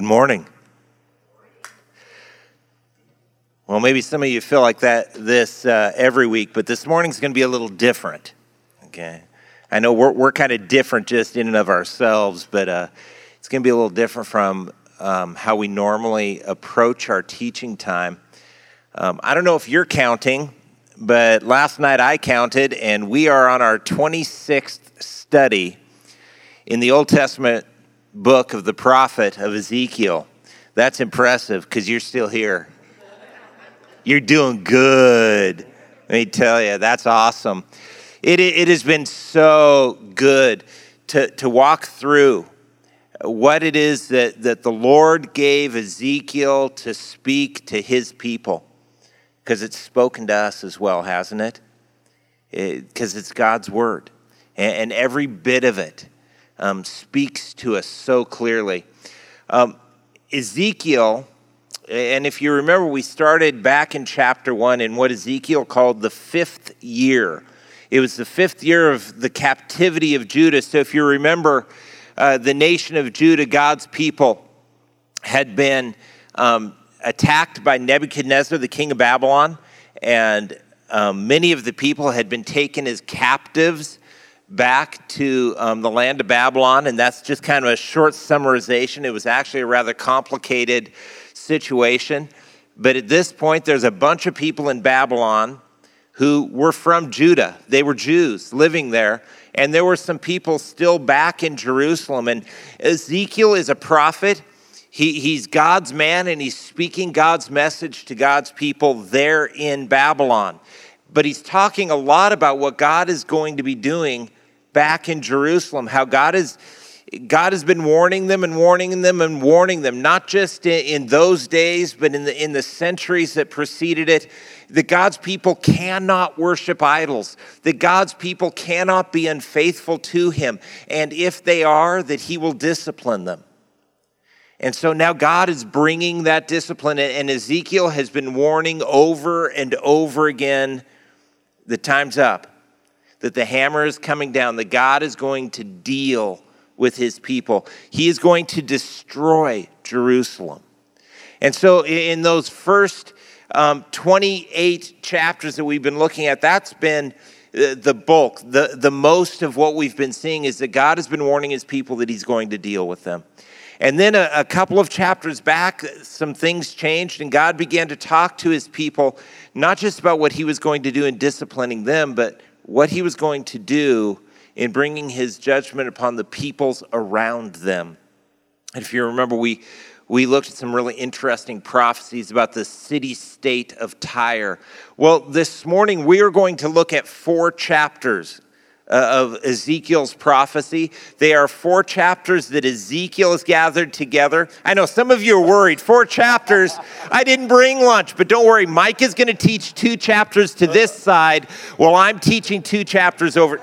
Good morning. Well, maybe some of you feel like that this uh, every week, but this morning's going to be a little different. Okay, I know we're we're kind of different just in and of ourselves, but uh, it's going to be a little different from um, how we normally approach our teaching time. Um, I don't know if you're counting, but last night I counted, and we are on our 26th study in the Old Testament book of the prophet of Ezekiel. That's impressive because you're still here. You're doing good. Let me tell you, that's awesome. It, it has been so good to, to walk through what it is that, that the Lord gave Ezekiel to speak to his people. Because it's spoken to us as well, hasn't it? Because it, it's God's word. And, and every bit of it um, speaks to us so clearly. Um, Ezekiel, and if you remember, we started back in chapter one in what Ezekiel called the fifth year. It was the fifth year of the captivity of Judah. So if you remember, uh, the nation of Judah, God's people, had been um, attacked by Nebuchadnezzar, the king of Babylon, and um, many of the people had been taken as captives back to um, the land of Babylon, and that's just kind of a short summarization. It was actually a rather complicated situation. But at this point, there's a bunch of people in Babylon who were from Judah. They were Jews living there, and there were some people still back in Jerusalem. And Ezekiel is a prophet. He, he's God's man, and he's speaking God's message to God's people there in Babylon. But he's talking a lot about what God is going to be doing back in Jerusalem, how God is. God has been warning them and warning them and warning them, not just in, those days, but in the, in the centuries that preceded it, that God's people cannot worship idols, that God's people cannot be unfaithful to Him, and if they are, that He will discipline them. And so now God is bringing that discipline, and Ezekiel has been warning over and over again the time's up that the hammer is coming down, that God is going to deal with his people. He is going to destroy Jerusalem. And so, in those first um, 28 chapters that we've been looking at, that's been uh, the bulk, the, the most of what we've been seeing is that God has been warning his people that he's going to deal with them. And then a, a, couple of chapters back, some things changed, and God began to talk to his people, not just about what he was going to do in disciplining them, but what he was going to do in bringing his judgment upon the peoples around them. And if you remember, we, we looked at some really interesting prophecies about the city state of Tyre. Well, this morning we are going to look at four chapters of Ezekiel's prophecy. They are four chapters that Ezekiel has gathered together. I know some of you are worried. Four chapters. I didn't bring lunch, but don't worry. Mike is going to teach two chapters to this side while I'm teaching two chapters over.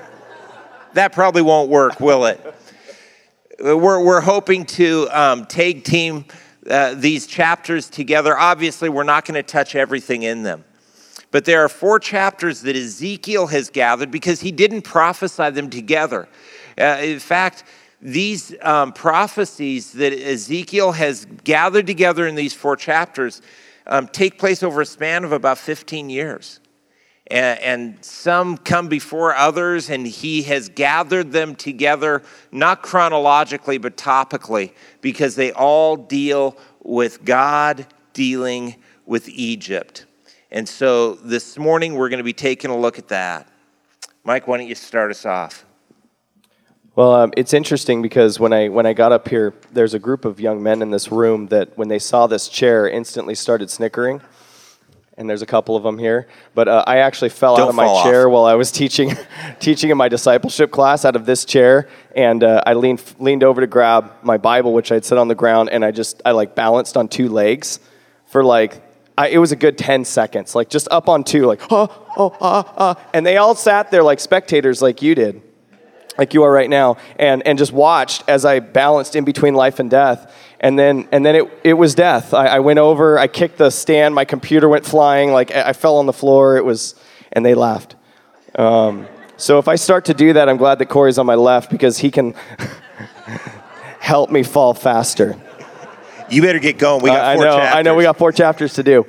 That probably won't work, will it? We're, we're hoping to um, tag team uh, these chapters together. Obviously, we're not going to touch everything in them. But there are four chapters that Ezekiel has gathered because he didn't prophesy them together. Uh, in fact, these um, prophecies that Ezekiel has gathered together in these four chapters um, take place over a span of about 15 years. And, and some come before others, and he has gathered them together, not chronologically, but topically, because they all deal with God dealing with Egypt. And so this morning we're going to be taking a look at that. Mike, why don't you start us off? Well, um, it's interesting because when I when I got up here, there's a group of young men in this room that when they saw this chair, instantly started snickering. And there's a couple of them here, but uh, I actually fell Don't out of my chair off. while I was teaching, teaching in my discipleship class out of this chair, and uh, I leaned leaned over to grab my Bible, which I'd set on the ground, and I just I like balanced on two legs for like I, it was a good 10 seconds, like just up on two, like, oh, oh, ah, ah. And they all sat there like spectators, like you did, like you are right now, and, and just watched as I balanced in between life and death. And then, and then it, it was death. I, I went over, I kicked the stand, my computer went flying, like I fell on the floor. It was, and they laughed. Um, so if I start to do that, I'm glad that Corey's on my left because he can help me fall faster. You better get going. We got I four know, chapters. I know we got four chapters to do.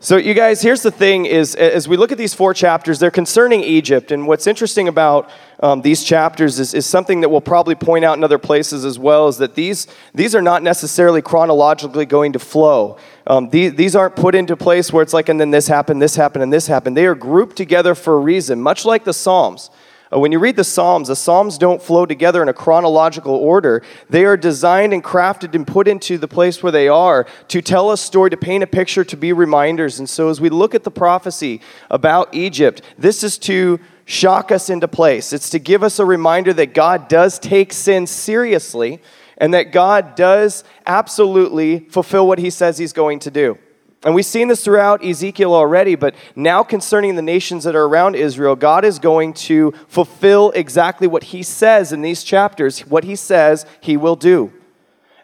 So, you guys, here's the thing: is as we look at these four chapters, they're concerning Egypt. And what's interesting about um, these chapters is, is something that we'll probably point out in other places as well. Is that these these are not necessarily chronologically going to flow. Um, these, these aren't put into place where it's like, and then this happened, this happened, and this happened. They are grouped together for a reason, much like the Psalms. Uh, when you read the Psalms, the Psalms don't flow together in a chronological order. They are designed and crafted and put into the place where they are to tell a story, to paint a picture, to be reminders. And so as we look at the prophecy about Egypt, this is to shock us into place. It's to give us a reminder that God does take sin seriously and that God does absolutely fulfill what he says he's going to do. And we've seen this throughout Ezekiel already, but now concerning the nations that are around Israel, God is going to fulfill exactly what He says in these chapters, what He says He will do.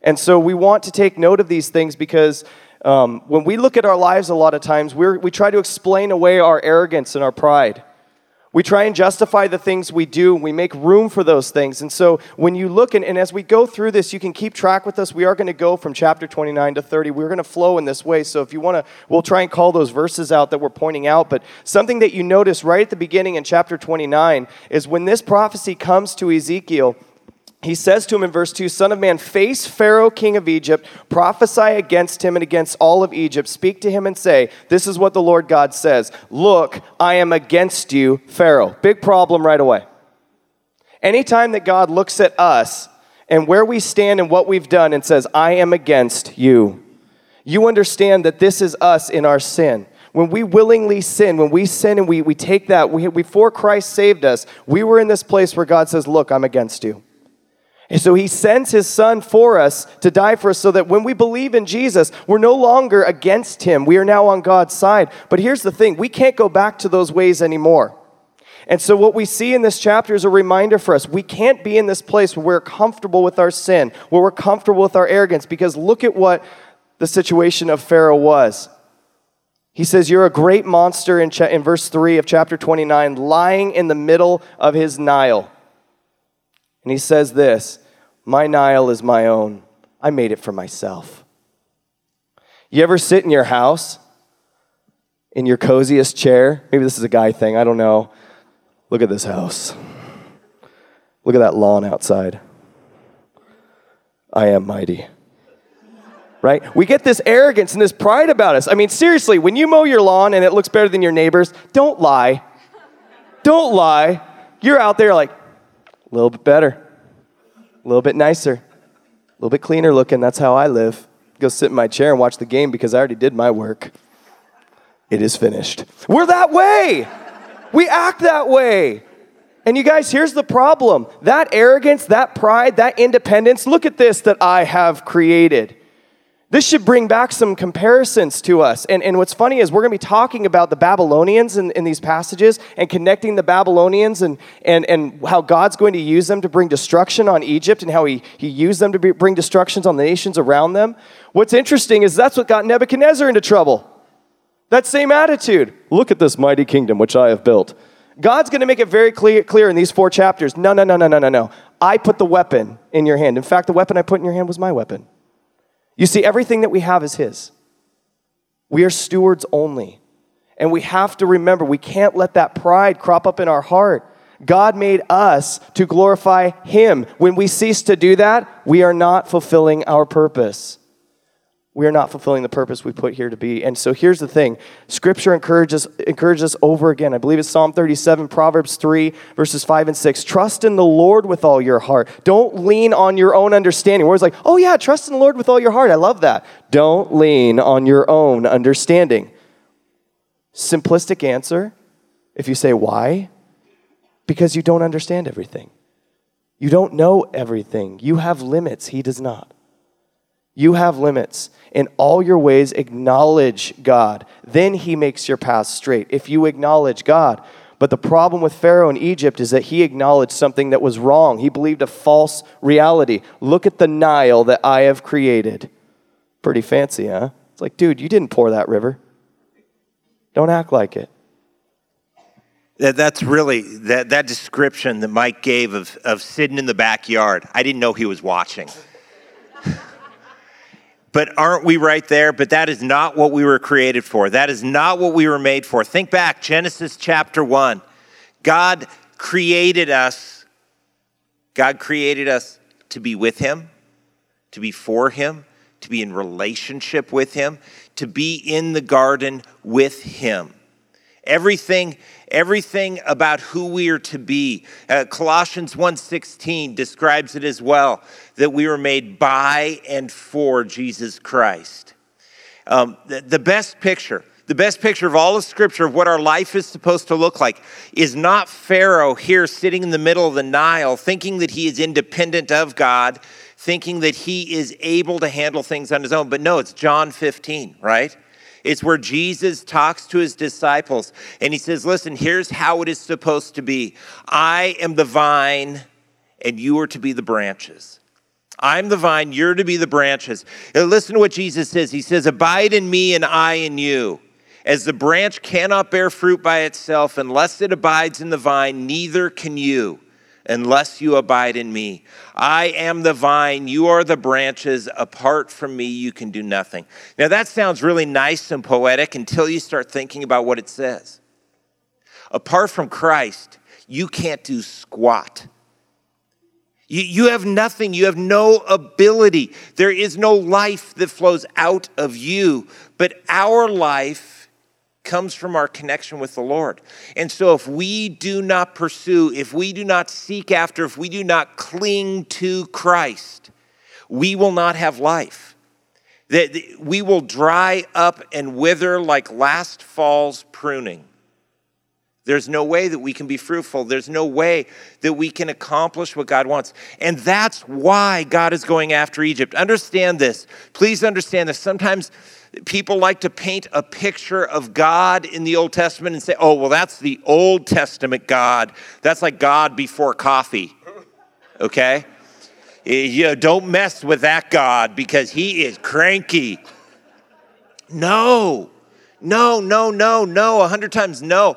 And so we want to take note of these things because um, when we look at our lives, a lot of times we we try to explain away our arrogance and our pride. We try and justify the things we do. We make room for those things. And so when you look, and, and as we go through this, you can keep track with us. We are going to go from chapter 29 to 30. We're going to flow in this way. So if you want to, we'll try and call those verses out that we're pointing out. But something that you notice right at the beginning in chapter 29 is when this prophecy comes to Ezekiel, he says to him in verse 2 Son of man, face Pharaoh, king of Egypt, prophesy against him and against all of Egypt. Speak to him and say, This is what the Lord God says Look, I am against you, Pharaoh. Big problem right away. Anytime that God looks at us and where we stand and what we've done and says, I am against you, you understand that this is us in our sin when we willingly sin, when we sin and we, we take that, we, before Christ saved us, we were in this place where God says, Look, I'm against you. And so he sends his son for us to die for us so that when we believe in Jesus, we're no longer against him. We are now on God's side. But here's the thing we can't go back to those ways anymore. And so, what we see in this chapter is a reminder for us. We can't be in this place where we're comfortable with our sin, where we're comfortable with our arrogance, because look at what the situation of Pharaoh was. He says, You're a great monster in, cha- in verse 3 of chapter 29, lying in the middle of his Nile. And he says this My Nile is my own. I made it for myself. You ever sit in your house, in your coziest chair? Maybe this is a guy thing, I don't know. Look at this house. Look at that lawn outside. I am mighty. Right? We get this arrogance and this pride about us. I mean, seriously, when you mow your lawn and it looks better than your neighbor's, don't lie. Don't lie. You're out there like, a little bit better, a little bit nicer, a little bit cleaner looking. That's how I live. Go sit in my chair and watch the game because I already did my work. It is finished. We're that way. We act that way. And you guys, here's the problem that arrogance, that pride, that independence, look at this that I have created. This should bring back some comparisons to us. And, and what's funny is we're going to be talking about the Babylonians in, in these passages and connecting the Babylonians and, and, and how God's going to use them to bring destruction on Egypt and how he, he used them to be, bring destructions on the nations around them. What's interesting is that's what got Nebuchadnezzar into trouble. That same attitude. Look at this mighty kingdom which I have built. God's going to make it very clear, clear in these four chapters. No, no, no, no, no, no, no. I put the weapon in your hand. In fact, the weapon I put in your hand was my weapon. You see, everything that we have is His. We are stewards only. And we have to remember we can't let that pride crop up in our heart. God made us to glorify Him. When we cease to do that, we are not fulfilling our purpose we are not fulfilling the purpose we put here to be. And so here's the thing Scripture encourages, encourages us over again. I believe it's Psalm 37, Proverbs 3, verses 5 and 6. Trust in the Lord with all your heart. Don't lean on your own understanding. Always like, oh, yeah, trust in the Lord with all your heart. I love that. Don't lean on your own understanding. Simplistic answer if you say, why? Because you don't understand everything. You don't know everything. You have limits, He does not. You have limits. In all your ways, acknowledge God. Then He makes your path straight. If you acknowledge God. But the problem with Pharaoh in Egypt is that he acknowledged something that was wrong. He believed a false reality. Look at the Nile that I have created. Pretty fancy, huh? It's like, dude, you didn't pour that river. Don't act like it. That, that's really that, that description that Mike gave of, of sitting in the backyard. I didn't know he was watching. But aren't we right there? But that is not what we were created for. That is not what we were made for. Think back, Genesis chapter 1. God created us. God created us to be with Him, to be for Him, to be in relationship with Him, to be in the garden with Him. Everything, everything about who we are to be. Uh, Colossians 1:16 describes it as well that we were made by and for Jesus Christ. Um, the, the best picture, the best picture of all of Scripture of what our life is supposed to look like is not Pharaoh here sitting in the middle of the Nile thinking that he is independent of God, thinking that he is able to handle things on his own. But no, it's John 15, right? It's where Jesus talks to his disciples and he says, Listen, here's how it is supposed to be I am the vine, and you are to be the branches. I'm the vine, you're to be the branches. Now listen to what Jesus says. He says, Abide in me, and I in you. As the branch cannot bear fruit by itself unless it abides in the vine, neither can you unless you abide in me. I am the vine, you are the branches. Apart from me, you can do nothing. Now, that sounds really nice and poetic until you start thinking about what it says. Apart from Christ, you can't do squat. You, you have nothing. You have no ability. There is no life that flows out of you. But our life comes from our connection with the Lord. And so, if we do not pursue, if we do not seek after, if we do not cling to Christ, we will not have life. That we will dry up and wither like last fall's pruning. There's no way that we can be fruitful. There's no way that we can accomplish what God wants. And that's why God is going after Egypt. Understand this. Please understand this. Sometimes people like to paint a picture of God in the Old Testament and say, oh, well, that's the Old Testament God. That's like God before coffee. Okay? You know, don't mess with that God because he is cranky. No, no, no, no, no, a hundred times no.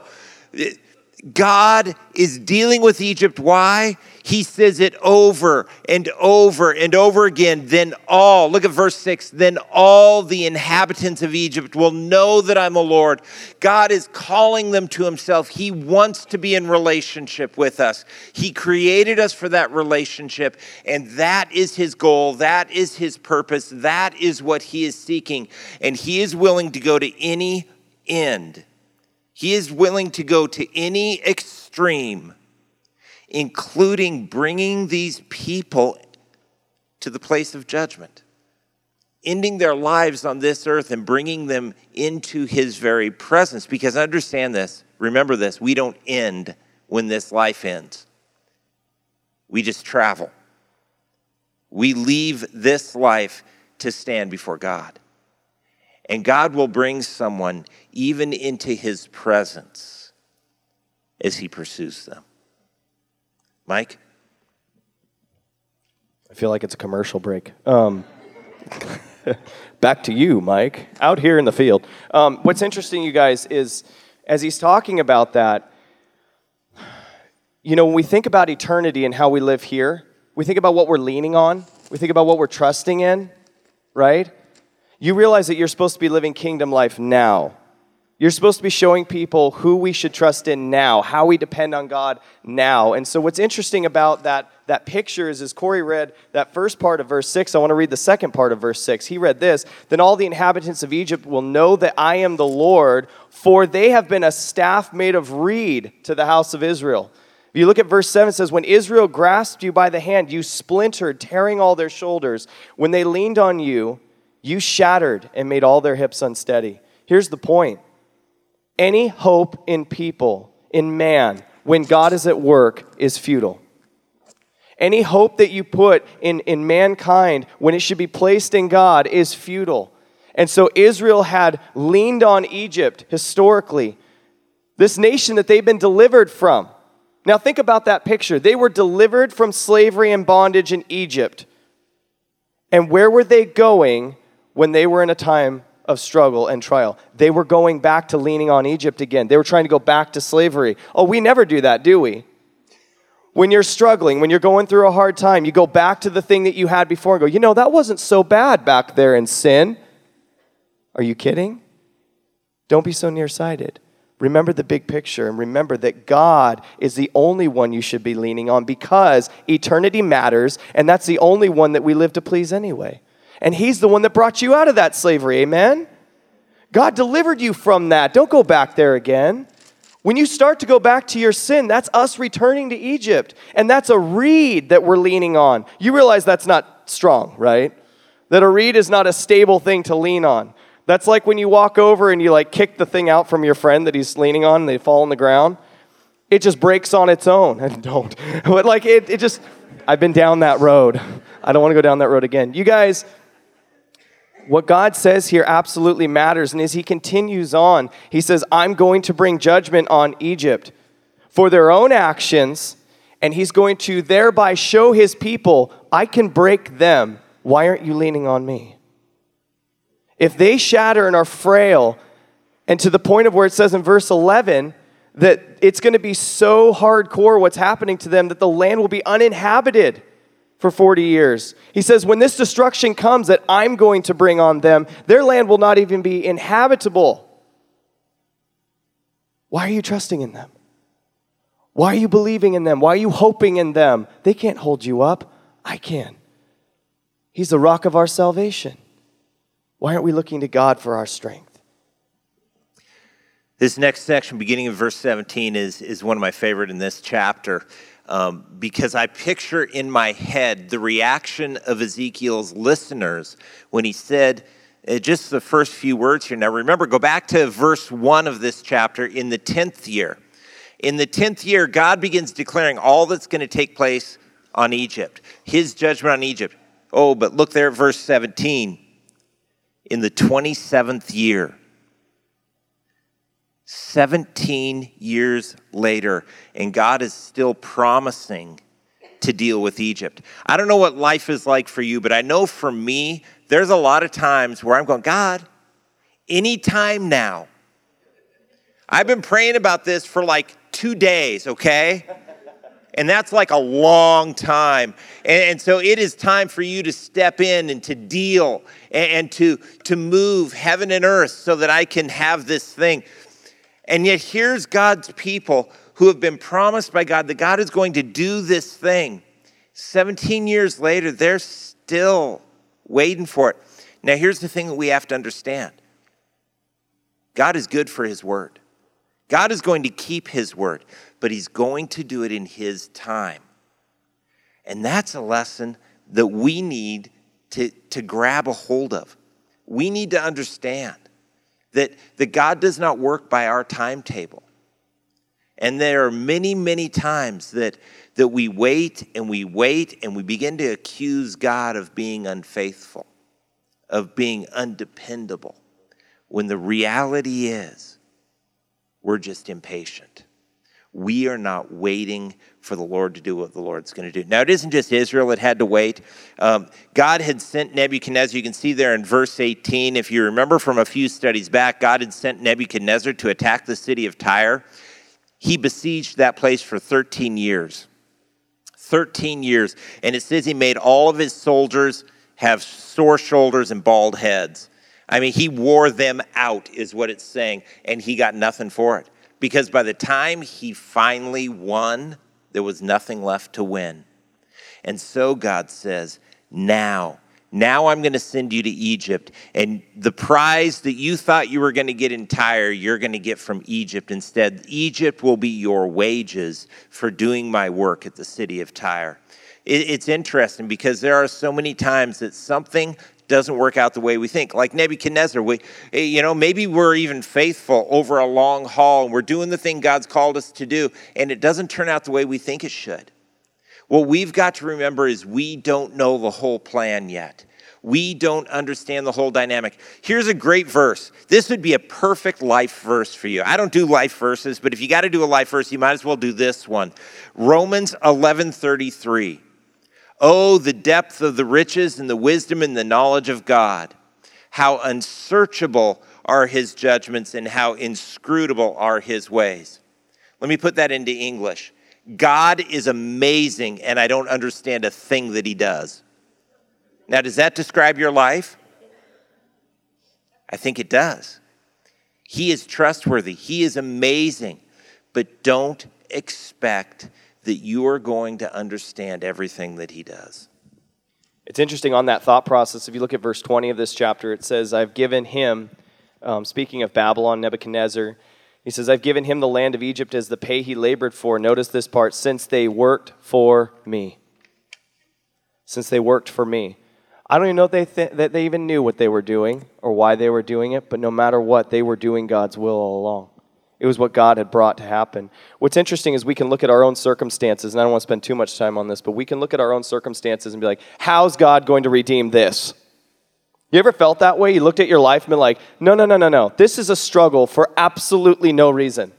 God is dealing with Egypt. Why? He says it over and over and over again. Then all, look at verse 6, then all the inhabitants of Egypt will know that I'm a Lord. God is calling them to himself. He wants to be in relationship with us. He created us for that relationship, and that is his goal. That is his purpose. That is what he is seeking. And he is willing to go to any end he is willing to go to any extreme, including bringing these people to the place of judgment, ending their lives on this earth and bringing them into his very presence. Because understand this, remember this, we don't end when this life ends, we just travel. We leave this life to stand before God. And God will bring someone even into his presence as he pursues them. Mike? I feel like it's a commercial break. Um, back to you, Mike, out here in the field. Um, what's interesting, you guys, is as he's talking about that, you know, when we think about eternity and how we live here, we think about what we're leaning on, we think about what we're trusting in, right? you realize that you're supposed to be living kingdom life now. You're supposed to be showing people who we should trust in now, how we depend on God now. And so, what's interesting about that, that picture is as Corey read that first part of verse 6, I want to read the second part of verse 6. He read this Then all the inhabitants of Egypt will know that I am the Lord, for they have been a staff made of reed to the house of Israel. If you look at verse 7, it says, When Israel grasped you by the hand, you splintered, tearing all their shoulders. When they leaned on you, you shattered and made all their hips unsteady. Here's the point any hope in people, in man, when God is at work, is futile. Any hope that you put in, in mankind when it should be placed in God is futile. And so Israel had leaned on Egypt historically, this nation that they've been delivered from. Now, think about that picture. They were delivered from slavery and bondage in Egypt. And where were they going when they were in a time of struggle and trial. They were going back to leaning on Egypt again. They were trying to go back to slavery. Oh, we never do that, do we? When you're struggling, when you're going through a hard time, you go back to the thing that you had before and go, you know, that wasn't so bad back there in sin. Are you kidding? Don't be so nearsighted. Remember the big picture and remember that God is the only one you should be leaning on because eternity matters, and that's the only one that we live to please anyway. And He's the one that brought you out of that slavery, amen? God delivered you from that. Don't go back there again. When you start to go back to your sin, that's us returning to Egypt. And that's a reed that we're leaning on. You realize that's not strong, right? That a reed is not a stable thing to lean on. That's like when you walk over and you like kick the thing out from your friend that he's leaning on and they fall on the ground. It just breaks on its own. And don't. But like it, it just, I've been down that road. I don't want to go down that road again. You guys, what God says here absolutely matters. And as he continues on, he says, I'm going to bring judgment on Egypt for their own actions, and he's going to thereby show his people, I can break them. Why aren't you leaning on me? if they shatter and are frail, and to the point of where it says in verse 11 that it's going to be so hardcore what's happening to them that the land will be uninhabited for 40 years. He says, When this destruction comes that I'm going to bring on them, their land will not even be inhabitable. Why are you trusting in them? Why are you believing in them? Why are you hoping in them? They can't hold you up. I can. He's the rock of our salvation. Why aren't we looking to God for our strength? This next section, beginning of verse 17, is, is one of my favorite in this chapter um, because I picture in my head the reaction of Ezekiel's listeners when he said, uh, just the first few words here. Now, remember, go back to verse 1 of this chapter in the 10th year. In the 10th year, God begins declaring all that's going to take place on Egypt, his judgment on Egypt. Oh, but look there at verse 17 in the 27th year. 17 years later, and God is still promising to deal with Egypt. I don't know what life is like for you, but I know for me, there's a lot of times where I'm going, God, anytime now. I've been praying about this for like two days, okay? And that's like a long time. And, and, so it is time for you to step in and to deal and, and to, to move heaven and earth so that I can have this thing. And yet, here's God's people who have been promised by God that God is going to do this thing. 17 years later, they're still waiting for it. Now, here's the thing that we have to understand God is good for his word. God is going to keep his word but he's going to do it in his time. And that's a lesson that we need to, to grab a hold of. We need to understand that, that God does not work by our timetable. And there are many, many times that, that we wait and we wait and we begin to accuse God of being unfaithful, of being undependable, when the reality is we're just impatient we are not waiting for the Lord to do what the Lord's going to do. Now, it isn't just Israel that had to wait. Um, God had sent Nebuchadnezzar. You can see there in verse 18, if you remember from a few studies back, God had sent Nebuchadnezzar to attack the city of Tyre. He besieged that place for 13 years. 13 years. And it says he made all of his soldiers have sore shoulders and bald heads. I mean, he wore them out, is what it's saying, and he got nothing for it because by the time he finally won, there was nothing left to win. And so God says, Now, now I'm going to send you to Egypt, and the prize that you thought you were going to get in Tyre, you're going to get from Egypt instead. Egypt will be your wages for doing my work at the city of Tyre. It's interesting because there are so many times that something doesn't work out the way we think. Like Nebuchadnezzar, we, eh, you know, maybe we're even faithful over a long haul and we're doing the thing God's called us to do, and it doesn't turn out the way we think it should. What we've got to remember is we don't know the whole plan yet. We don't understand the whole dynamic. Here's a great verse. This would be a perfect life verse for you. I don't do life verses, but if you got to do a life verse, you might as well do this one. Romans 11:33. Oh, the depth of the riches and the wisdom and the knowledge of God. How unsearchable are his judgments and how inscrutable are his ways. Let me put that into English. God is amazing and I don't understand a thing that he does. Now, does that describe your life? I think it does. He is trustworthy, He is amazing, but don't expect that you are going to understand everything that He does. It's interesting on that thought process. If you look at verse 20 of this chapter, it says, I've given him, um, speaking of Babylon, Nebuchadnezzar, he says, I've given him the land of Egypt as the pay he labored for. Notice this part since they worked for me. Since they worked for me. I don't even know they th- that they even knew what they were doing or why they were doing it, but no matter what, they were doing God's will all along. It was what God had brought to happen. What's interesting is we can look at our own circumstances, and I don't want to spend too much time on this, but we can look at our own circumstances and be like, how's God going to redeem this? You ever felt that way? You looked at your life and been like, no, no, no, no, no. This is a struggle for absolutely no reason.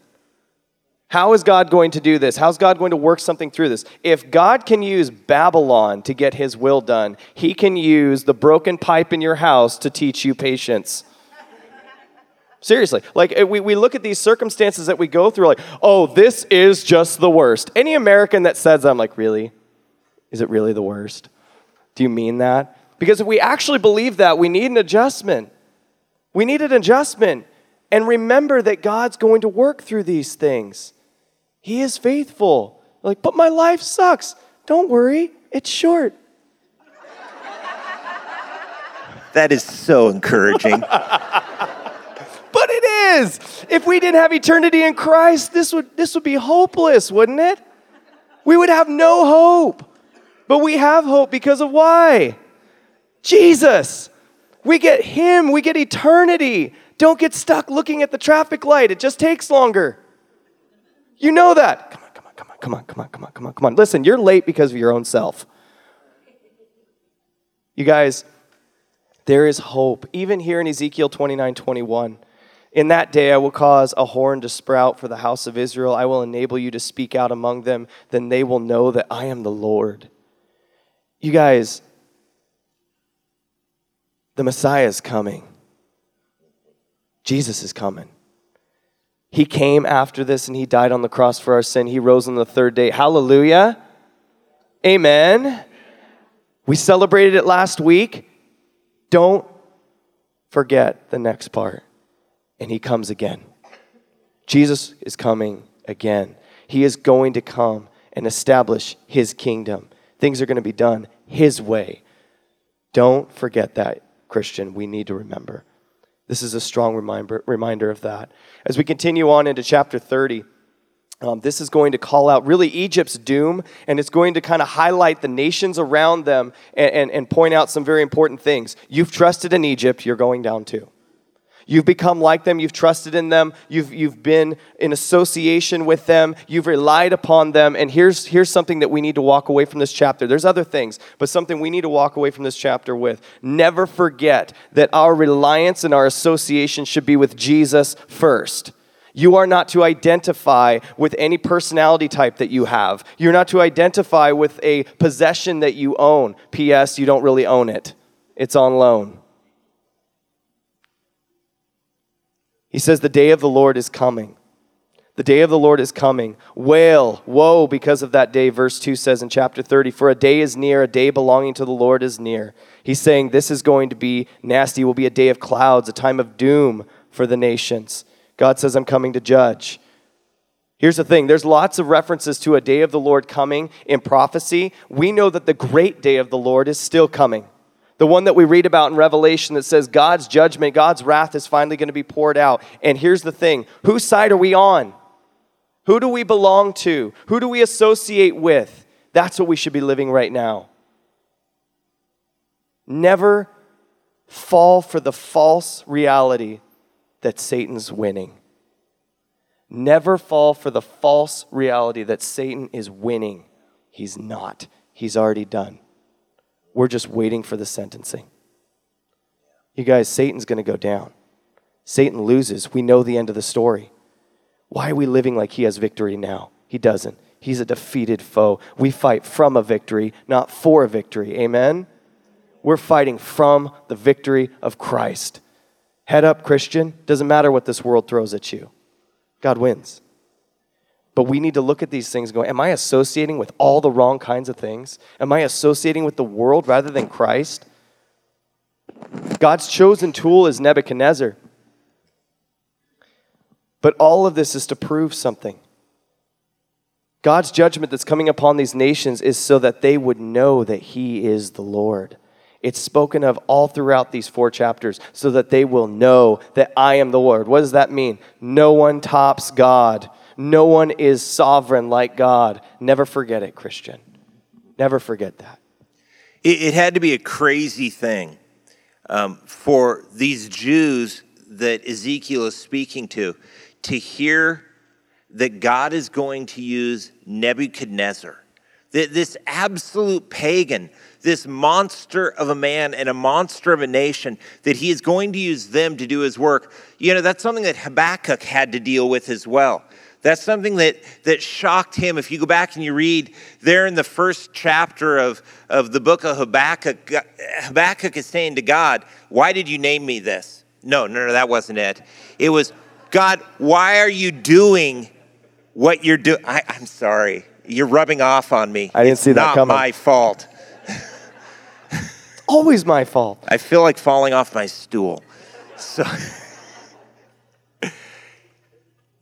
How is God going to do this? How's God going to work something through this? If God can use Babylon to get his will done, he can use the broken pipe in your house to teach you patience. Seriously, like eh, we, we look at these circumstances that we go through, like, oh, this is just the worst. Any American that says that, I'm like, really? Is it really the worst? Do you mean that? Because if we actually believe that, we need an adjustment. We need an adjustment. And remember that God's going to work through these things. He is faithful. like, but my life sucks. Don't worry, it's short. That is so encouraging. is. If we didn't have eternity in Christ, this would, this would be hopeless, wouldn't it? We would have no hope. But we have hope because of why? Jesus. We get Him, we get eternity. Don't get stuck looking at the traffic light, it just takes longer. You know that. Come on, come on, come on, come on, come on, come on, come on, come on. Listen, you're late because of your own self. You guys, there is hope. Even here in Ezekiel 29 21. In that day I will cause a horn to sprout for the house of Israel. I will enable you to speak out among them. Then they will know that I am the Lord. You guys, the Messiah is coming. Jesus is coming. He came after this and he died on the cross for our sin. He rose on the third day. Hallelujah. Amen. We celebrated it last week. Don't forget the next part. And he comes again. Jesus is coming again. He is going to come and establish his kingdom. Things are going to be done his way. Don't forget that. Christian, we need to remember. This is a strong reminder, reminder of that. As we continue on into chapter 30, um, this is going to call out really Egypt's doom, and it's going to kind of highlight the nations around them and, and, and point out some very important things. You've trusted in Egypt, you're going down too. You've become like them. You've trusted in them. You've, you've been in association with them. You've relied upon them. And here's, here's something that we need to walk away from this chapter. There's other things, but something we need to walk away from this chapter with. Never forget that our reliance and our association should be with Jesus first. You are not to identify with any personality type that you have. You're not to identify with a possession that you own. P.S., you don't really own it, it's on loan. He says, The day of the Lord is coming. The day of the Lord is coming. Wail, woe because of that day. Verse 2 says in chapter 30, For a day is near, a day belonging to the Lord is near. He's saying this is going to be nasty. It will be a day of clouds, a time of doom for the nations. God says, I'm coming to judge. Here's the thing there's lots of references to a day of the Lord coming in prophecy. We know that the great day of the Lord is still coming. The one that we read about in Revelation that says God's judgment, God's wrath is finally going to be poured out. And here's the thing whose side are we on? Who do we belong to? Who do we associate with? That's what we should be living right now. Never fall for the false reality that Satan's winning. Never fall for the false reality that Satan is winning. He's not, he's already done. We're just waiting for the sentencing. You guys, Satan's going to go down. Satan loses. We know the end of the story. Why are we living like he has victory now? He doesn't. He's a defeated foe. We fight from a victory, not for a victory. Amen? We're fighting from the victory of Christ. Head up, Christian. Doesn't matter what this world throws at you, God wins. But we need to look at these things and go, Am I associating with all the wrong kinds of things? Am I associating with the world rather than Christ? God's chosen tool is Nebuchadnezzar. But all of this is to prove something. God's judgment that's coming upon these nations is so that they would know that He is the Lord. It's spoken of all throughout these four chapters so that they will know that I am the Lord. What does that mean? No one tops God. No one is sovereign like God. Never forget it, Christian. Never forget that. It, it had to be a crazy thing um, for these Jews that Ezekiel is speaking to to hear that God is going to use Nebuchadnezzar, this absolute pagan, this monster of a man and a monster of a nation, that he is going to use them to do his work. You know, that's something that Habakkuk had to deal with as well. That's something that, that shocked him. If you go back and you read there in the first chapter of, of the book of Habakkuk, Habakkuk is saying to God, Why did you name me this? No, no, no, that wasn't it. It was, God, why are you doing what you're doing? I'm sorry. You're rubbing off on me. I didn't it's see that not coming. my fault. Always my fault. I feel like falling off my stool. So.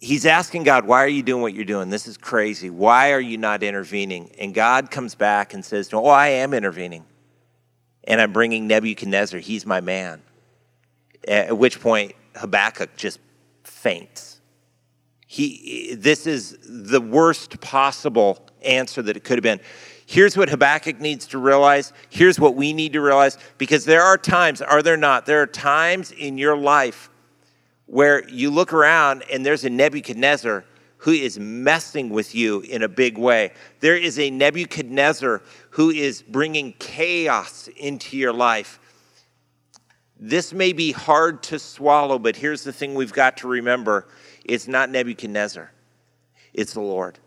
he's asking God, why are you doing what you're doing? This is crazy. Why are you not intervening? And God comes back and says Oh, I am intervening. And I'm bringing Nebuchadnezzar. He's my man. At which point, Habakkuk just faints. He, this is the worst possible answer that it could have been. Here's what Habakkuk needs to realize. Here's what we need to realize. Because there are times, are there not? There are times in your life where you look around and there's a Nebuchadnezzar who is messing with you in a big way. There is a Nebuchadnezzar who is bringing chaos into your life. This may be hard to swallow, but here's the thing we've got to remember it's not Nebuchadnezzar, it's the Lord.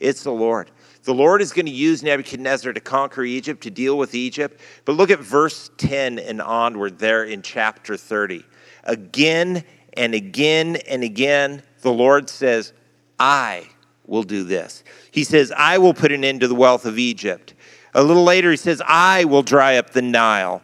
It's the Lord. The Lord is going to use Nebuchadnezzar to conquer Egypt, to deal with Egypt. But look at verse 10 and onward there in chapter 30. Again and again and again, the Lord says, I will do this. He says, I will put an end to the wealth of Egypt. A little later, he says, I will dry up the Nile.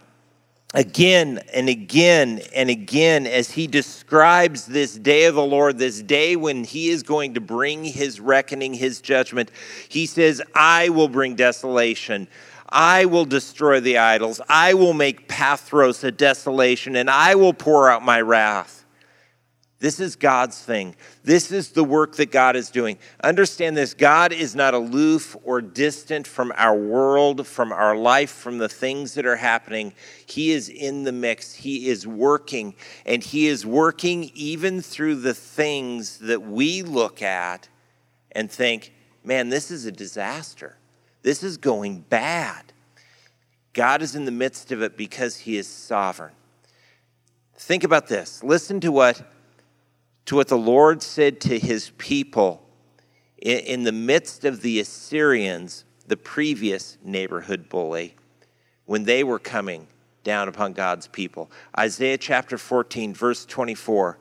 Again and again and again, as he describes this day of the Lord, this day when he is going to bring his reckoning, his judgment, he says, I will bring desolation. I will destroy the idols. I will make Pathros a desolation, and I will pour out my wrath. This is God's thing. This is the work that God is doing. Understand this God is not aloof or distant from our world, from our life, from the things that are happening. He is in the mix. He is working, and He is working even through the things that we look at and think, man, this is a disaster. This is going bad. God is in the midst of it because he is sovereign. Think about this. Listen to what, to what the Lord said to his people in, in the midst of the Assyrians, the previous neighborhood bully, when they were coming down upon God's people. Isaiah chapter 14, verse 24.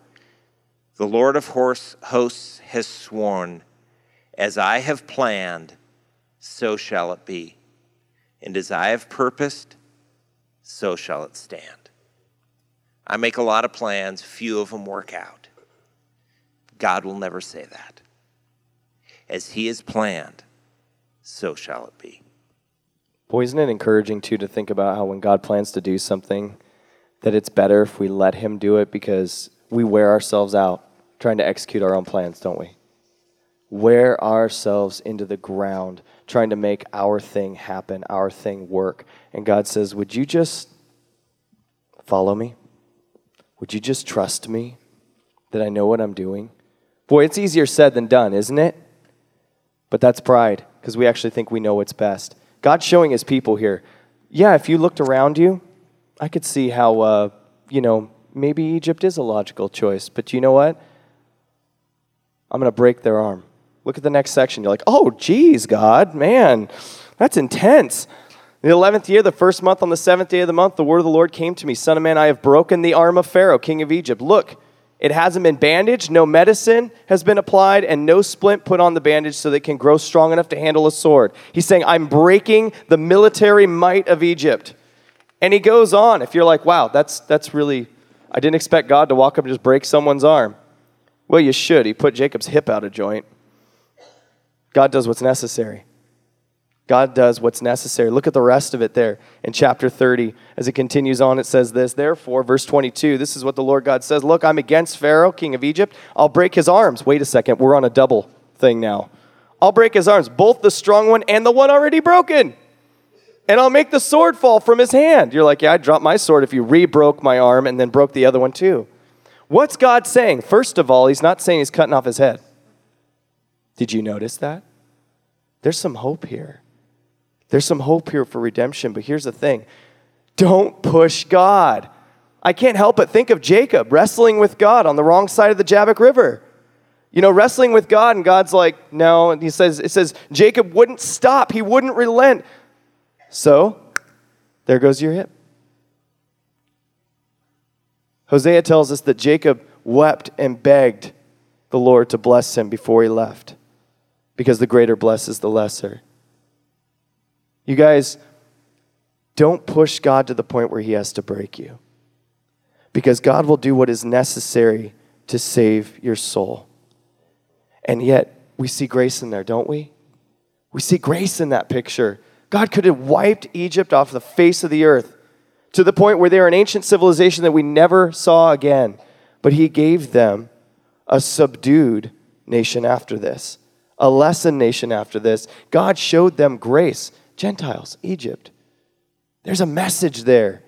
The Lord of hosts has sworn, as I have planned, so shall it be. And as I have purposed, so shall it stand. I make a lot of plans, few of them work out. God will never say that. As He has planned, so shall it be. Boy, isn't it encouraging, too, to think about how when God plans to do something, that it's better if we let Him do it because we wear ourselves out trying to execute our own plans, don't we? Wear ourselves into the ground trying to make our thing happen, our thing work. And God says, Would you just follow me? Would you just trust me that I know what I'm doing? Boy, it's easier said than done, isn't it? But that's pride because we actually think we know what's best. God's showing his people here. Yeah, if you looked around you, I could see how, uh, you know, maybe Egypt is a logical choice. But you know what? I'm going to break their arm. Look at the next section. You're like, oh, geez, God, man, that's intense. In the 11th year, the first month, on the seventh day of the month, the word of the Lord came to me Son of man, I have broken the arm of Pharaoh, king of Egypt. Look, It hasn't been bandaged, no medicine has been applied, and no splint put on the bandage so that it can grow strong enough to handle a sword. He's saying, I'm breaking the military might of Egypt. And he goes on. If you're like, wow, that's, that's really, I didn't expect God to walk up and just break someone's arm. Well, you should. He put Jacob's hip out of joint. God does what's necessary. God does what's necessary. Look at the rest of it there in chapter 30. As it continues on, it says this Therefore, verse 22, this is what the Lord God says Look, I'm against Pharaoh, king of Egypt. I'll break his arms. Wait a second, we're on a double thing now. I'll break his arms, both the strong one and the one already broken. And I'll make the sword fall from his hand. You're like, yeah, I'd drop my sword if you re broke my arm and then broke the other one too. What's God saying? First of all, he's not saying he's cutting off his head. Did you notice that? There's some hope here. There's some hope here for redemption, but here's the thing don't push God. I can't help but think of Jacob wrestling with God on the wrong side of the Jabbok River. You know, wrestling with God, and God's like, no. And he says, it says, Jacob wouldn't stop, he wouldn't relent. So, there goes your hip. Hosea tells us that Jacob wept and begged the Lord to bless him before he left because the greater blesses the lesser. You guys, don't push God to the point where he has to break you because God will do what is necessary to save your soul. And yet, we see grace in there, don't we? We see grace in that picture. God could have wiped Egypt off the face of the earth to the point where they're an ancient civilization that we never saw again. But He gave them a subdued nation after this, a lesson nation after this. God showed them grace. Gentiles, Egypt. There's a message there.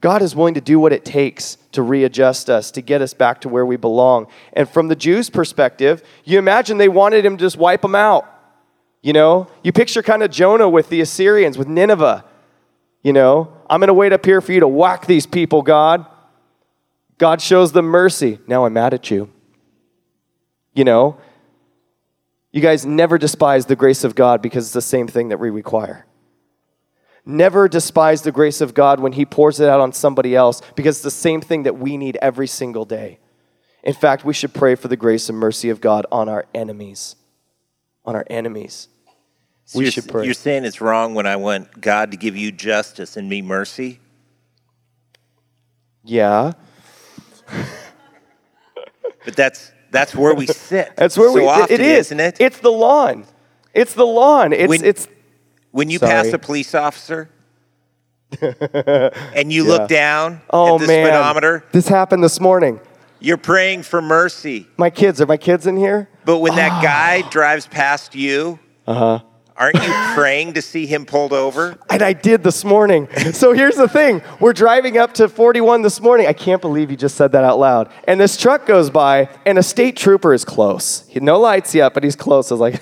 God is willing to do what it takes to readjust us, to get us back to where we belong. And from the Jews' perspective, you imagine they wanted him to just wipe them out. You know, you picture kind of Jonah with the Assyrians, with Nineveh. You know, I'm going to wait up here for you to whack these people, God. God shows them mercy. Now I'm mad at you. You know, you guys never despise the grace of God because it's the same thing that we require. Never despise the grace of God when He pours it out on somebody else because it's the same thing that we need every single day. In fact, we should pray for the grace and mercy of God on our enemies. On our enemies. So we you're, should pray. You're saying it's wrong when I want God to give you justice and me mercy? Yeah. But that's that's where we sit. That's where so we often, it is. isn't it? It's the lawn. It's the lawn. It's When- it's when you Sorry. pass a police officer and you look down oh at the man. speedometer, This happened this morning. you're praying for mercy. My kids, are my kids in here? But when that Ah. guy drives past you, Uh-huh. Aren't you praying to see him pulled over? And I did this morning. So here's the thing. We're driving up to 41 this morning. I can't believe you just said that out loud. And this truck goes by, and a state trooper is close. He, no lights yet, but he's close. I was like,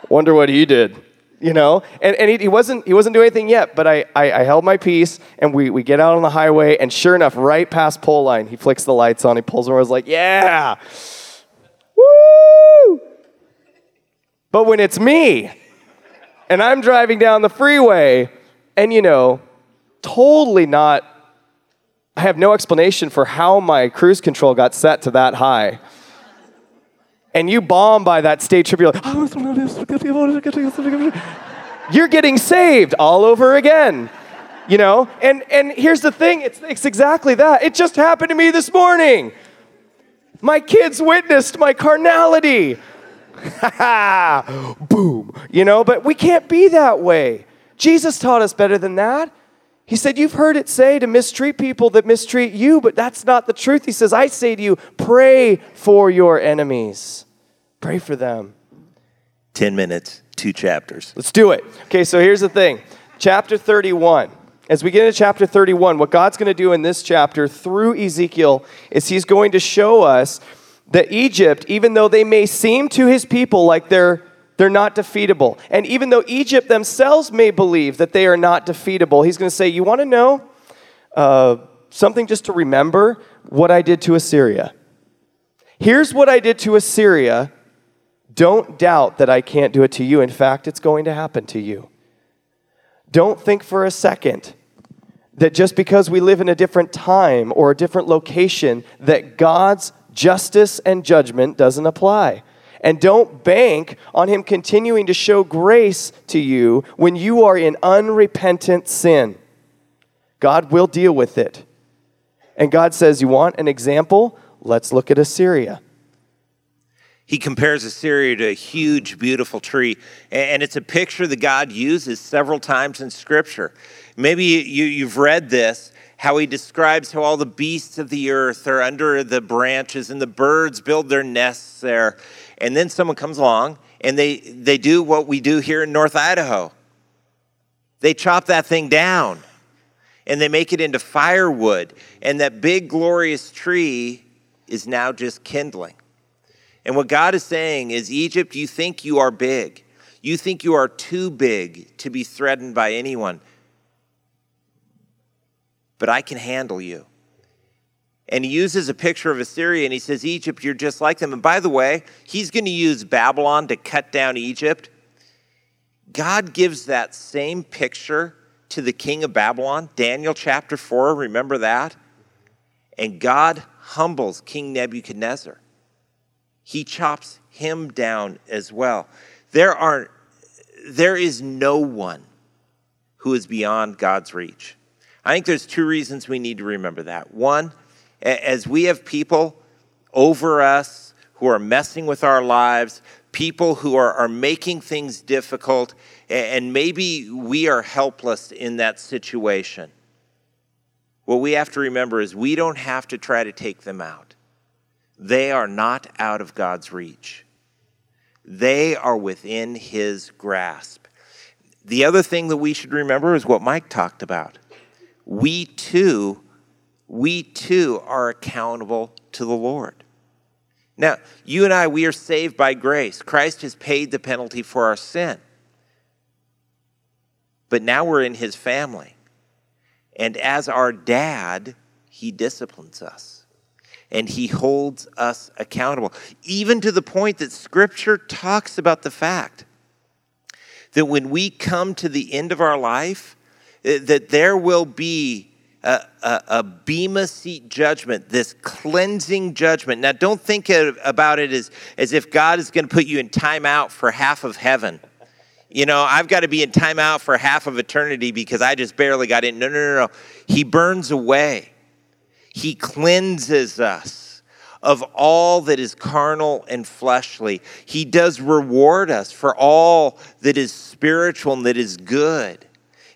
wonder what he did. You know? And, and he, he, wasn't, he wasn't doing anything yet, but I, I, I held my peace, and we, we get out on the highway, and sure enough, right past pole line, he flicks the lights on, he pulls over, I was like, yeah! But when it's me, and I'm driving down the freeway, and you know, totally not, I have no explanation for how my cruise control got set to that high. And you bomb by that state trooper, you're like, oh, you're getting saved all over again. You know? And, and here's the thing it's, it's exactly that. It just happened to me this morning. My kids witnessed my carnality. Boom. You know, but we can't be that way. Jesus taught us better than that. He said, You've heard it say to mistreat people that mistreat you, but that's not the truth. He says, I say to you, pray for your enemies. Pray for them. 10 minutes, two chapters. Let's do it. Okay, so here's the thing. Chapter 31. As we get into chapter 31, what God's going to do in this chapter through Ezekiel is he's going to show us that Egypt, even though they may seem to his people like they're they're not defeatable. And even though Egypt themselves may believe that they are not defeatable, he's going to say, You want to know uh, something just to remember? What I did to Assyria. Here's what I did to Assyria. Don't doubt that I can't do it to you. In fact, it's going to happen to you. Don't think for a second that just because we live in a different time or a different location, that God's justice and judgment doesn't apply. And don't bank on Him continuing to show grace to you when you are in unrepentant sin. God will deal with it. And God says, You want an example? Let's look at Assyria. He compares Assyria to a huge, beautiful tree. And it's a picture that God uses several times in Scripture. Maybe you, have read this how he describes how all the beasts of the earth are under the branches and the birds build their nests there. And then someone comes along and they, they do what we do here in North Idaho they chop that thing down and they make it into firewood. And that big, glorious tree is now just kindling. And what God is saying is Egypt, you think you are big. You think you are too big to be threatened by anyone. But I can handle you. And he uses a picture of Assyria and he says, Egypt, you're just like them. And by the way, he's going to use Babylon to cut down Egypt. God gives that same picture to the king of Babylon, Daniel chapter 4, remember that? And God humbles King Nebuchadnezzar. He chops him down as well. There are there is no one who is beyond God's reach. I think there's two reasons we need to remember that. One, as we have people over us who are messing with our lives, people who are, are making things difficult, and maybe we are helpless in that situation. What we have to remember is we don't have to try to take them out. They are not out of God's reach, they are within His grasp. The other thing that we should remember is what Mike talked about. We too, we too are accountable to the Lord. Now, you and I, we are saved by grace. Christ has paid the penalty for our sin. But now we're in his family. And as our dad, he disciplines us and he holds us accountable, even to the point that scripture talks about the fact that when we come to the end of our life, Uh, that there will be a, a, a Bema seat judgment, this cleansing judgment. Now, don't think about it as, as if God is going to put you in timeout for half of heaven. You know, I've got to be in timeout for half of eternity because I just barely got in. No, no, no, no. He burns away, He cleanses us of all that is carnal and fleshly. He does reward us for all that is spiritual and that is good.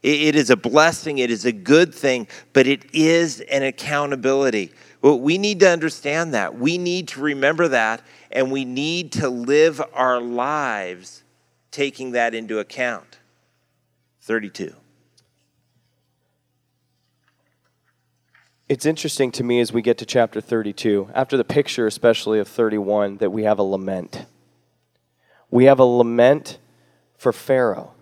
It is a blessing, it is a good thing, but it is an accountability. Well, we need to understand that. We need to remember that, and we need to live our lives taking that into account. 32. It's interesting to me as we get to chapter 32, after the picture, especially of 31, that we have a lament. We have a lament for Pharaoh.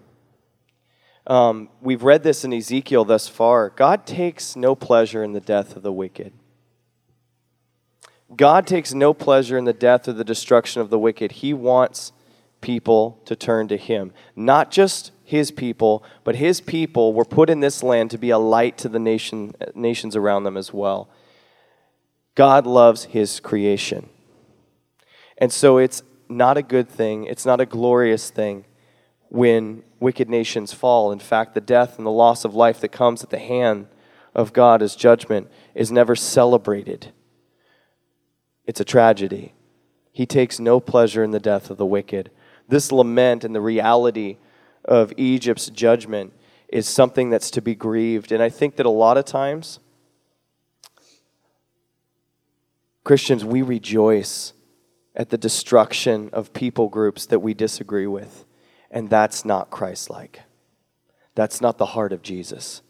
Um, we've read this in Ezekiel thus far. God takes no pleasure in the death of the wicked. God takes no pleasure in the death or the destruction of the wicked. He wants people to turn to Him. Not just His people, but His people were put in this land to be a light to the nation, nations around them as well. God loves His creation. And so it's not a good thing, it's not a glorious thing when wicked nations fall. In fact, the death and the loss of life that comes at the hand of God as judgment is never celebrated. It's a tragedy. He takes no pleasure in the death of the wicked. This lament and the reality of Egypt's judgment is something that's to be grieved. And I think that a lot of times, Christians, we rejoice at the destruction of people groups that we disagree with. And that's not Christ like. That's not the heart of Jesus.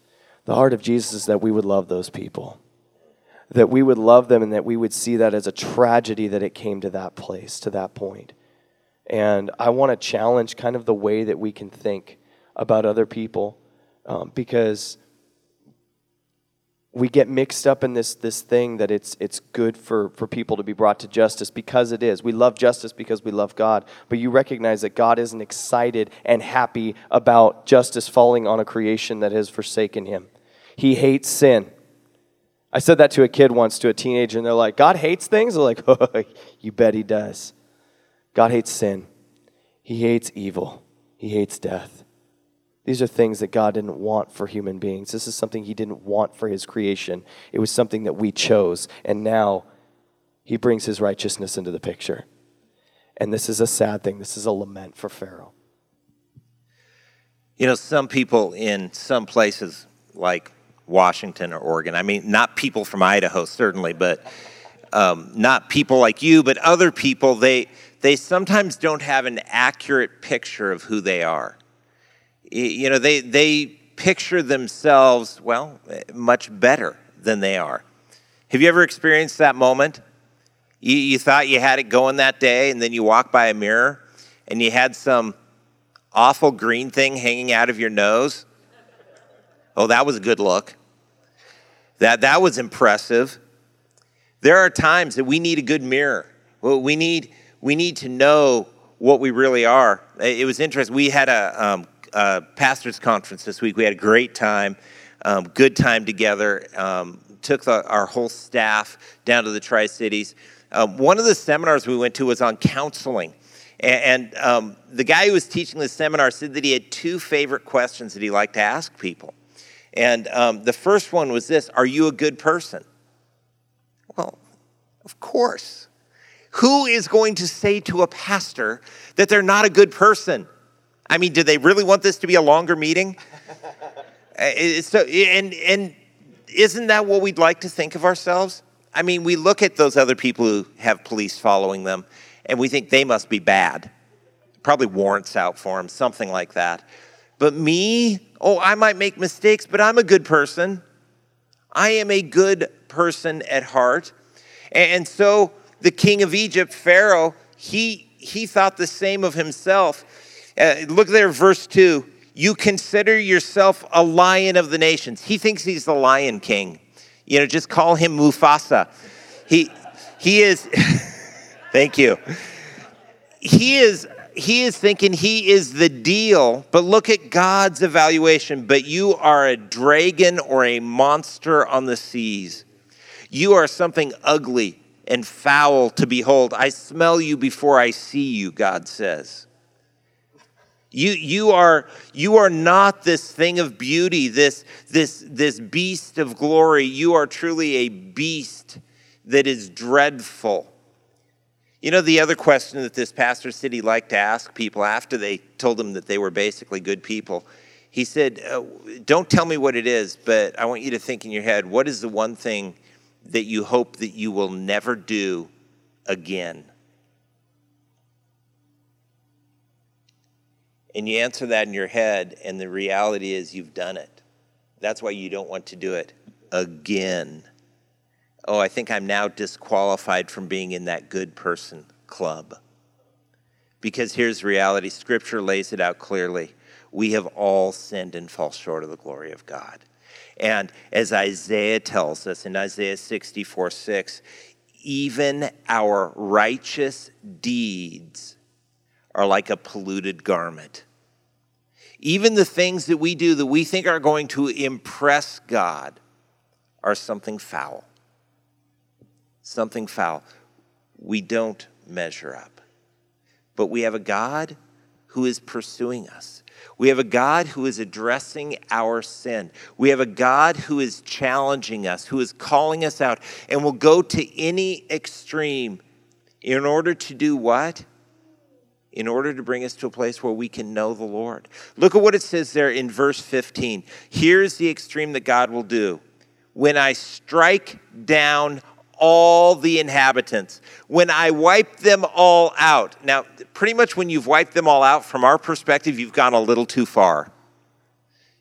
The heart of Jesus is that we would love those people, that we would love them, and that we would see that as a tragedy that it came to that place, to that point. And I want to challenge kind of the way that we can think about other people um, because we get mixed up in this, this thing that it's, it's good for, for people to be brought to justice because it is. We love justice because we love God, but you recognize that God isn't excited and happy about justice falling on a creation that has forsaken him. He hates sin. I said that to a kid once, to a teenager, and they're like, God hates things? They're like, oh, you bet he does. God hates sin. He hates evil. He hates death. These are things that God didn't want for human beings. This is something He didn't want for His creation. It was something that we chose. And now He brings His righteousness into the picture. And this is a sad thing. This is a lament for Pharaoh. You know, some people in some places like Washington or Oregon, I mean, not people from Idaho, certainly, but um, not people like you, but other people, they, they sometimes don't have an accurate picture of who they are. You know, they, they picture themselves, well, much better than they are. Have you ever experienced that moment? You, you thought you had it going that day, and then you walk by a mirror and you had some awful green thing hanging out of your nose. Oh, that was a good look. That, that was impressive. There are times that we need a good mirror. We need, we need to know what we really are. It was interesting. We had a, um, a pastor's conference this week. We had a great time, um, good time together. Um, took the, our whole staff down to the Tri Cities. Um, one of the seminars we went to was on counseling. And, and um, the guy who was teaching the seminar said that he had two favorite questions that he liked to ask people. And um, the first one was this Are you a good person? Well, of course. Who is going to say to a pastor that they're not a good person? I mean, do they really want this to be a longer meeting? Uh, so, and, and isn't that what we'd like to think of ourselves? I mean, we look at those other people who have police following them and we think they must be bad. Probably warrants out for them, something like that. But me, oh, I might make mistakes, but I'm a good person. I am a good person at heart. And so the king of Egypt, Pharaoh, he, he thought the same of himself. Uh, look there, verse 2. You consider yourself a lion of the nations. He thinks he's the lion king. You know, just call him Mufasa. He, he is, thank you. He is, he is thinking he is the deal, but look at God's evaluation. But you are a dragon or a monster on the seas. You are something ugly and foul to behold. I smell you before I see you, God says. You, you, are, you are not this thing of beauty, this, this, this beast of glory. You are truly a beast that is dreadful. You know, the other question that this pastor said he liked to ask people after they told him that they were basically good people, he said, uh, Don't tell me what it is, but I want you to think in your head what is the one thing that you hope that you will never do again? And you answer that in your head, and the reality is you've done it. That's why you don't want to do it again. Oh, I think I'm now disqualified from being in that good person club. Because here's reality Scripture lays it out clearly. We have all sinned and fall short of the glory of God. And as Isaiah tells us in Isaiah 64 6, even our righteous deeds are like a polluted garment. Even the things that we do that we think are going to impress God are something foul. Something foul. We don't measure up. But we have a God who is pursuing us. We have a God who is addressing our sin. We have a God who is challenging us, who is calling us out, and will go to any extreme in order to do what? In order to bring us to a place where we can know the Lord. Look at what it says there in verse 15. Here's the extreme that God will do. When I strike down all the inhabitants, when I wipe them all out. Now, pretty much when you've wiped them all out, from our perspective, you've gone a little too far.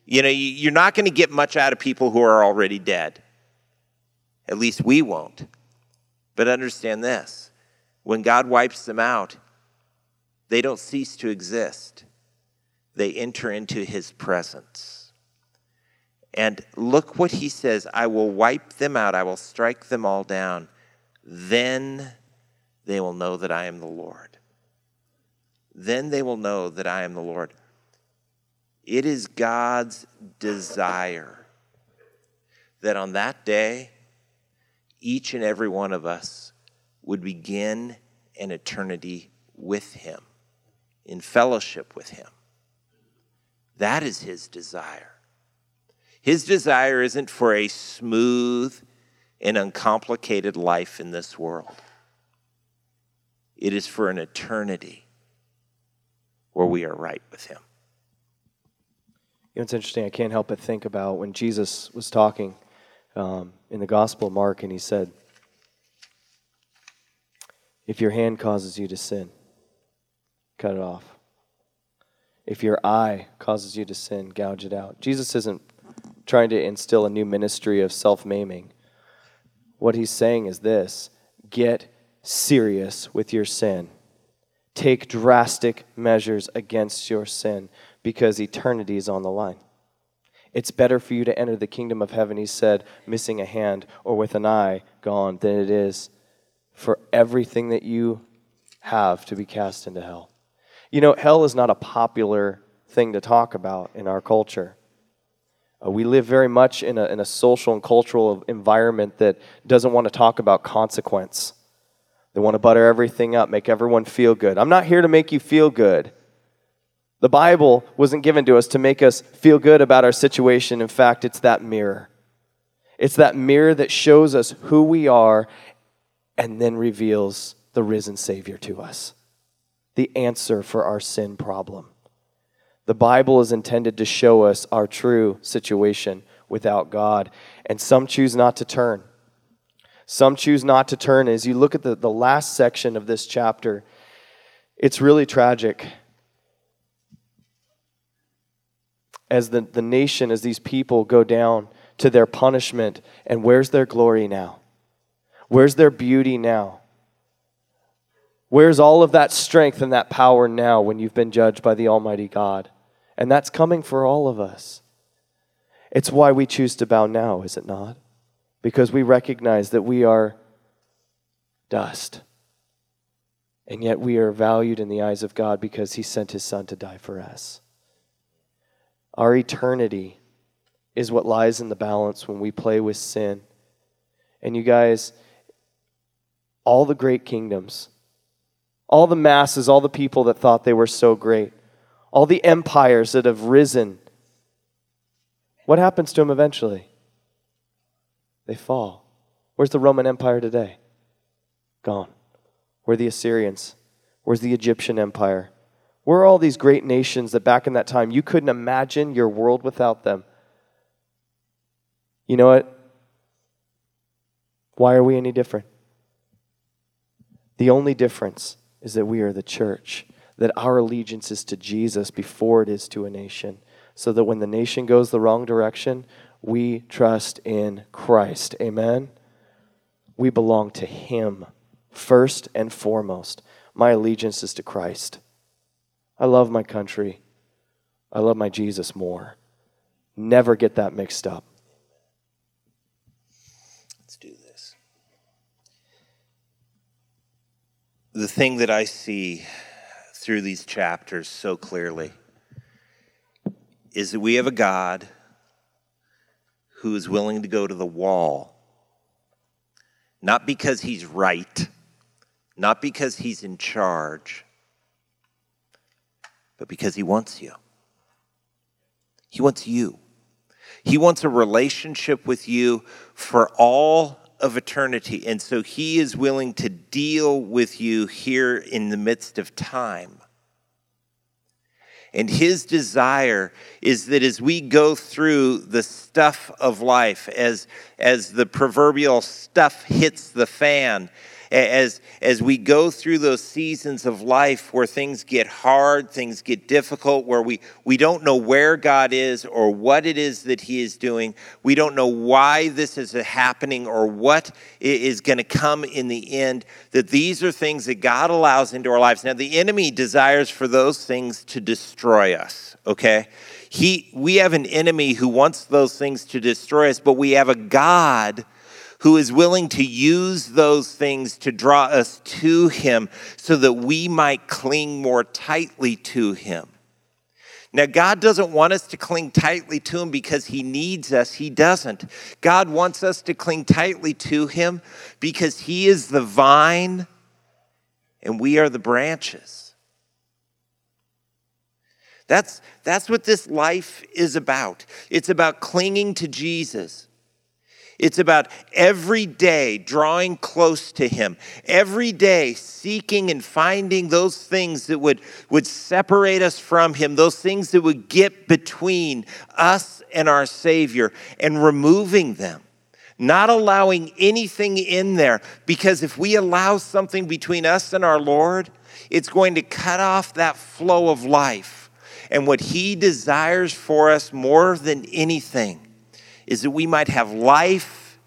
You know, you're not going to get much out of people who are already dead. At least we won't. But understand this when God wipes them out, they don't cease to exist, they enter into his presence. And look what he says I will wipe them out, I will strike them all down. Then they will know that I am the Lord. Then they will know that I am the Lord. It is God's desire that on that day, each and every one of us would begin an eternity with Him, in fellowship with Him. That is His desire. His desire isn't for a smooth and uncomplicated life in this world, it is for an eternity where we are right with Him. You know, it's interesting. I can't help but think about when Jesus was talking um, in the Gospel of Mark, and he said, If your hand causes you to sin, cut it off. If your eye causes you to sin, gouge it out. Jesus isn't trying to instill a new ministry of self maiming. What he's saying is this get serious with your sin. Take drastic measures against your sin because eternity is on the line. It's better for you to enter the kingdom of heaven, he said, missing a hand or with an eye gone, than it is for everything that you have to be cast into hell. You know, hell is not a popular thing to talk about in our culture. Uh, we live very much in a, in a social and cultural environment that doesn't want to talk about consequence. They want to butter everything up, make everyone feel good. I'm not here to make you feel good. The Bible wasn't given to us to make us feel good about our situation. In fact, it's that mirror. It's that mirror that shows us who we are and then reveals the risen Savior to us, the answer for our sin problem. The Bible is intended to show us our true situation without God, and some choose not to turn. Some choose not to turn. As you look at the, the last section of this chapter, it's really tragic. as the, the nation, as these people go down to their punishment. And where's their glory now? Where's their beauty now? Where's all of that strength and that power now when you've been judged by the Almighty God? And that's coming for all of us. It's why we choose to bow now, is it not? Because we recognize that we are dust. And yet we are valued in the eyes of God because He sent His Son to die for us. Our eternity is what lies in the balance when we play with sin. And you guys, all the great kingdoms, all the masses, all the people that thought they were so great, all the empires that have risen, what happens to them eventually? They fall. Where's the Roman Empire today? Gone. Where the Assyrians? Where's the Egyptian Empire? Where are all these great nations that back in that time you couldn't imagine your world without them? You know what? Why are we any different? The only difference is that we are the church, that our allegiance is to Jesus before it is to a nation, so that when the nation goes the wrong direction, we trust in Christ. Amen? We belong to Him first and foremost. My allegiance is to Christ. I love my country. I love my Jesus more. Never get that mixed up. Let's do this. The thing that I see through these chapters so clearly is that we have a God who is willing to go to the wall, not because he's right, not because he's in charge but because He wants you. He wants you. He wants a relationship with you for all of eternity. And so He is willing to deal with you here in the midst of time. And his desire is that as we go through the stuff of life, as, as the proverbial stuff hits the fan, as, as we go through those seasons of life where things get hard, things get difficult, where we, we don't know where God is or what it is that He is doing. We don't know why this is happening or what is going to come in the end. That these are things that God allows into our lives. Now, the enemy desires for those things to destroy us, okay? He, we have an enemy who wants those things to destroy us, but we have a God who is willing to use those things to draw us to Him so that we might cling more tightly to Him. Now, God doesn't want us to cling tightly to Him because He needs us. He doesn't. God wants us to cling tightly to Him because He is the vine and we are the branches. That's, that's what this life is about. It's about clinging to Jesus. It's about every day drawing close to Him, every day seeking and finding those things that would, would separate us from Him, those things that would get between us and our Savior, and removing them. Not allowing anything in there, because if we allow something between us and our Lord, it's going to cut off that flow of life. And what He desires for us more than anything is that we might have life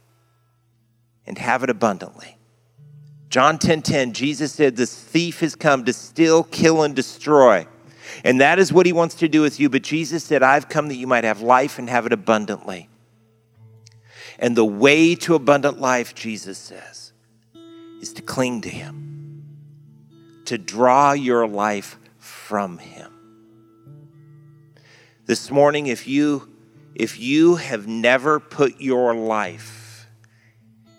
and have it abundantly. John 10:10 10, 10, Jesus said the thief has come to steal, kill and destroy. And that is what he wants to do with you, but Jesus said I've come that you might have life and have it abundantly. And the way to abundant life, Jesus says, is to cling to him. To draw your life from him. This morning if you if you have never put your life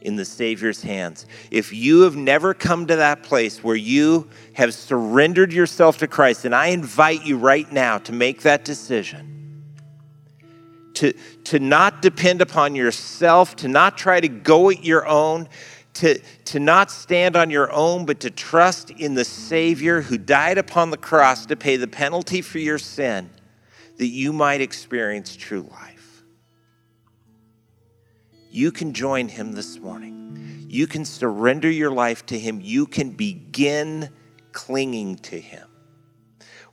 in the Savior's hands, if you have never come to that place where you have surrendered yourself to Christ, and I invite you right now to make that decision. To, to not depend upon yourself, to not try to go it your own, to, to not stand on your own, but to trust in the Savior who died upon the cross to pay the penalty for your sin that you might experience true life. You can join him this morning. You can surrender your life to him. You can begin clinging to him.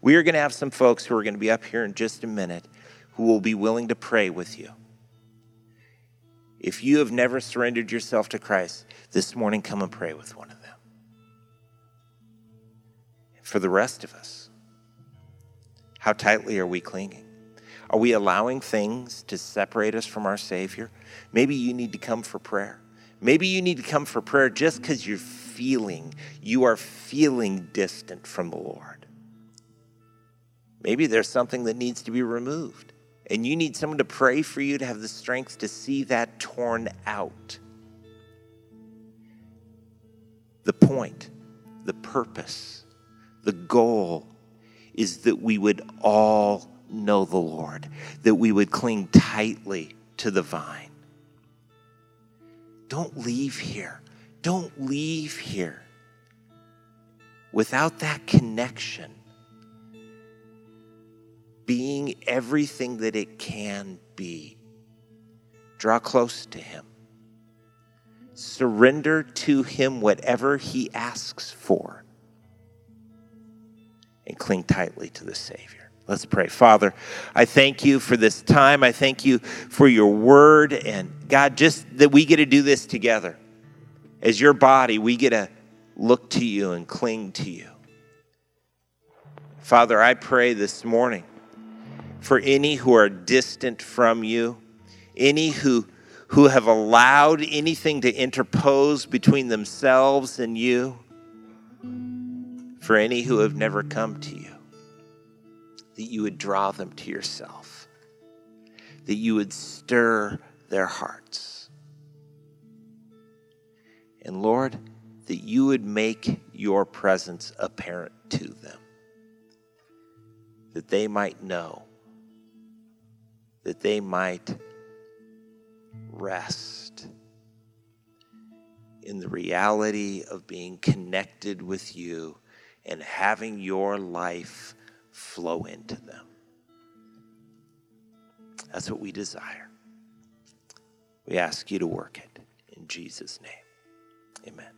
We are going to have some folks who are going to be up here in just a minute who will be willing to pray with you. If you have never surrendered yourself to Christ, this morning come and pray with one of them. For the rest of us, how tightly are we clinging? Are we allowing things to separate us from our Savior? Maybe you need to come for prayer. Maybe you need to come for prayer just because you're feeling, you are feeling distant from the Lord. Maybe there's something that needs to be removed, and you need someone to pray for you to have the strength to see that torn out. The point, the purpose, the goal is that we would all know the Lord, that we would cling tightly to the vine. Don't leave here. Don't leave here without that connection being everything that it can be. Draw close to Him. Surrender to Him whatever He asks for and cling tightly to the Savior. Let's pray. Father, I thank you for this time. I thank you for your word. And God, just that we get to do this together. As your body, we get to look to you and cling to you. Father, I pray this morning for any who are distant from you, any who, who have allowed anything to interpose between themselves and you for any who have never come to you, that you would draw them to yourself, that you would stir their hearts. And Lord, that you would make your presence apparent to them, that they might know, that they might rest in the reality of being connected with you and having your life flow into them. That's what we desire. We ask you to work it in Jesus' name. Amen.